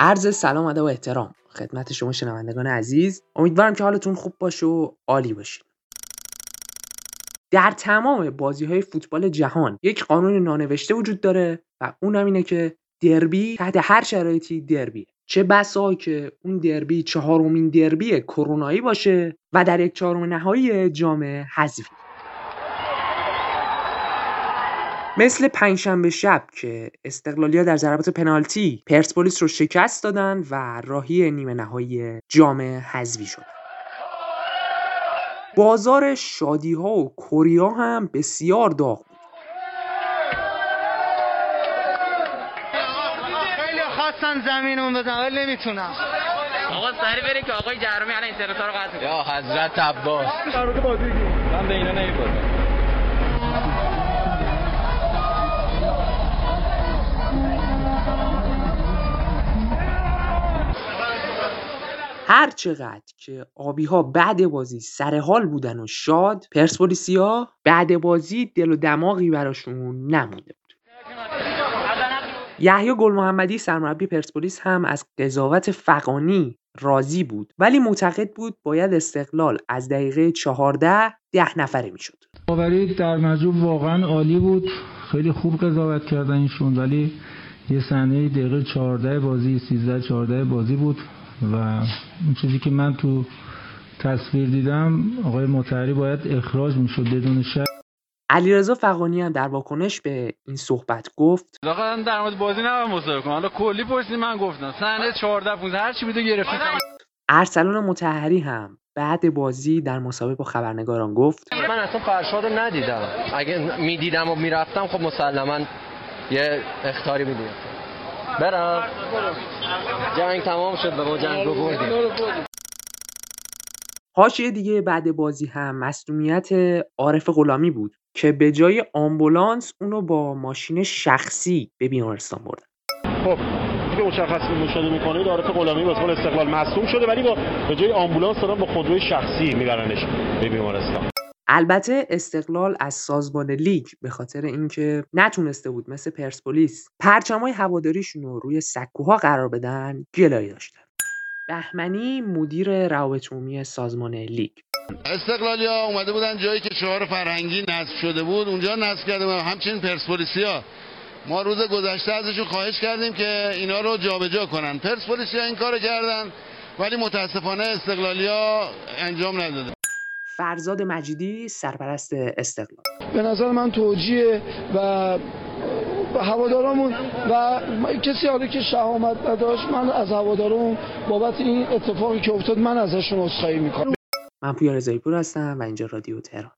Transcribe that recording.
عرض سلام ادب و احترام. خدمت شما شنوندگان عزیز. امیدوارم که حالتون خوب باشه و عالی باشین. در تمام بازی های فوتبال جهان یک قانون نانوشته وجود داره و اون هم اینه که دربی تحت هر شرایطی دربیه. چه بسا که اون دربی چهارمین دربی کرونایی باشه و در یک چهارم نهایی جام حذفی. مثل پنجشنبه شب که استقلالیا در ضربات پنالتی پرسپولیس رو شکست دادن و راهی نیمه نهایی جام حذفی شدن بازار شادی ها و کوریا هم بسیار داغ بود. خیلی خواستن زمینمون بزن ولی نمی‌تونم آقا سری بریم که آقای جرمی الان اینترنت رو قطع می‌کنه. یا حضرت عباس. من به اینا نمی‌پرسم هر چقدر که آبی ها بعد بازی سر حال بودن و شاد پرسپولیسیا بعد بازی دل و دماغی براشون نمونده بود. یحیی گل محمدی سرمربی پرسپولیس هم از قضاوت فقانی راضی بود. ولی معتقد بود باید استقلال از دقیقه 14 ده نفره می‌شد. داوری در مجموع واقعا عالی بود. خیلی خوب قضاوت کردن ایشون ولی یه صحنه دقیقه 14 بازی 13 14 بازی بود. و اون چیزی که من تو تصویر دیدم آقای مطهری باید اخراج می‌شد بدون شک. علیرضا فقانی هم در واکنش به این صحبت گفت. آقا در مورد بازی نباید مصاحبه کنم. حالا کلی پرسید من گفتم. صحنه 14 15 هر چی بوده گرفتید ارسلان مطهری هم بعد بازی در مسابقه با خبرنگاران گفت. من اصلا فرشاد رو ندیدم. اگه می‌دیدم و می‌رفتم خب مسلما یه اختاری می‌دیدم. برم. جنگ تمام شد به ما جنگ رو بردیم. حاشیه دیگه بعد بازی هم مصدومیت عارف غلامی بود که به جای آمبولانس اونو با ماشین شخصی به بیمارستان بردن. خب که مشخص مشاهده می‌کنید عارف غلامی بازیکن استقلال مصدوم شده ولی با به جای آمبولانس دارن با خودروی شخصی میبرنش به بیمارستان. البته استقلال از سازمان لیگ به خاطر اینکه نتونسته بود مثل پرسپولیس پرچمای هواداریشون رو روی سکوها قرار بدن گلایه داشتن. بهمنی مدیر روابط عمومی سازمان لیگ. استقلالیا اومده بودن جایی که شعار فرهنگی نصب شده بود اونجا نصب کرده بودن. همچنین پرسپولیسیا. ما روز گذشته ازشون خواهش کردیم که اینا رو جابجا کنن. پرسپولیسیا این کارو کردن ولی متاسفانه استقلالیا انجام نداده. فرزاد مجیدی سرپرست استقلال. به نظر من توجیه و و هوادارامون و کسی حالا که شهامت نداشت من از هوادارامون بابت این اتفاقی که افتاد من ازشون عذرخواهی می‌کنم. من پویا رضایی پور هستم و اینجا رادیو تهران.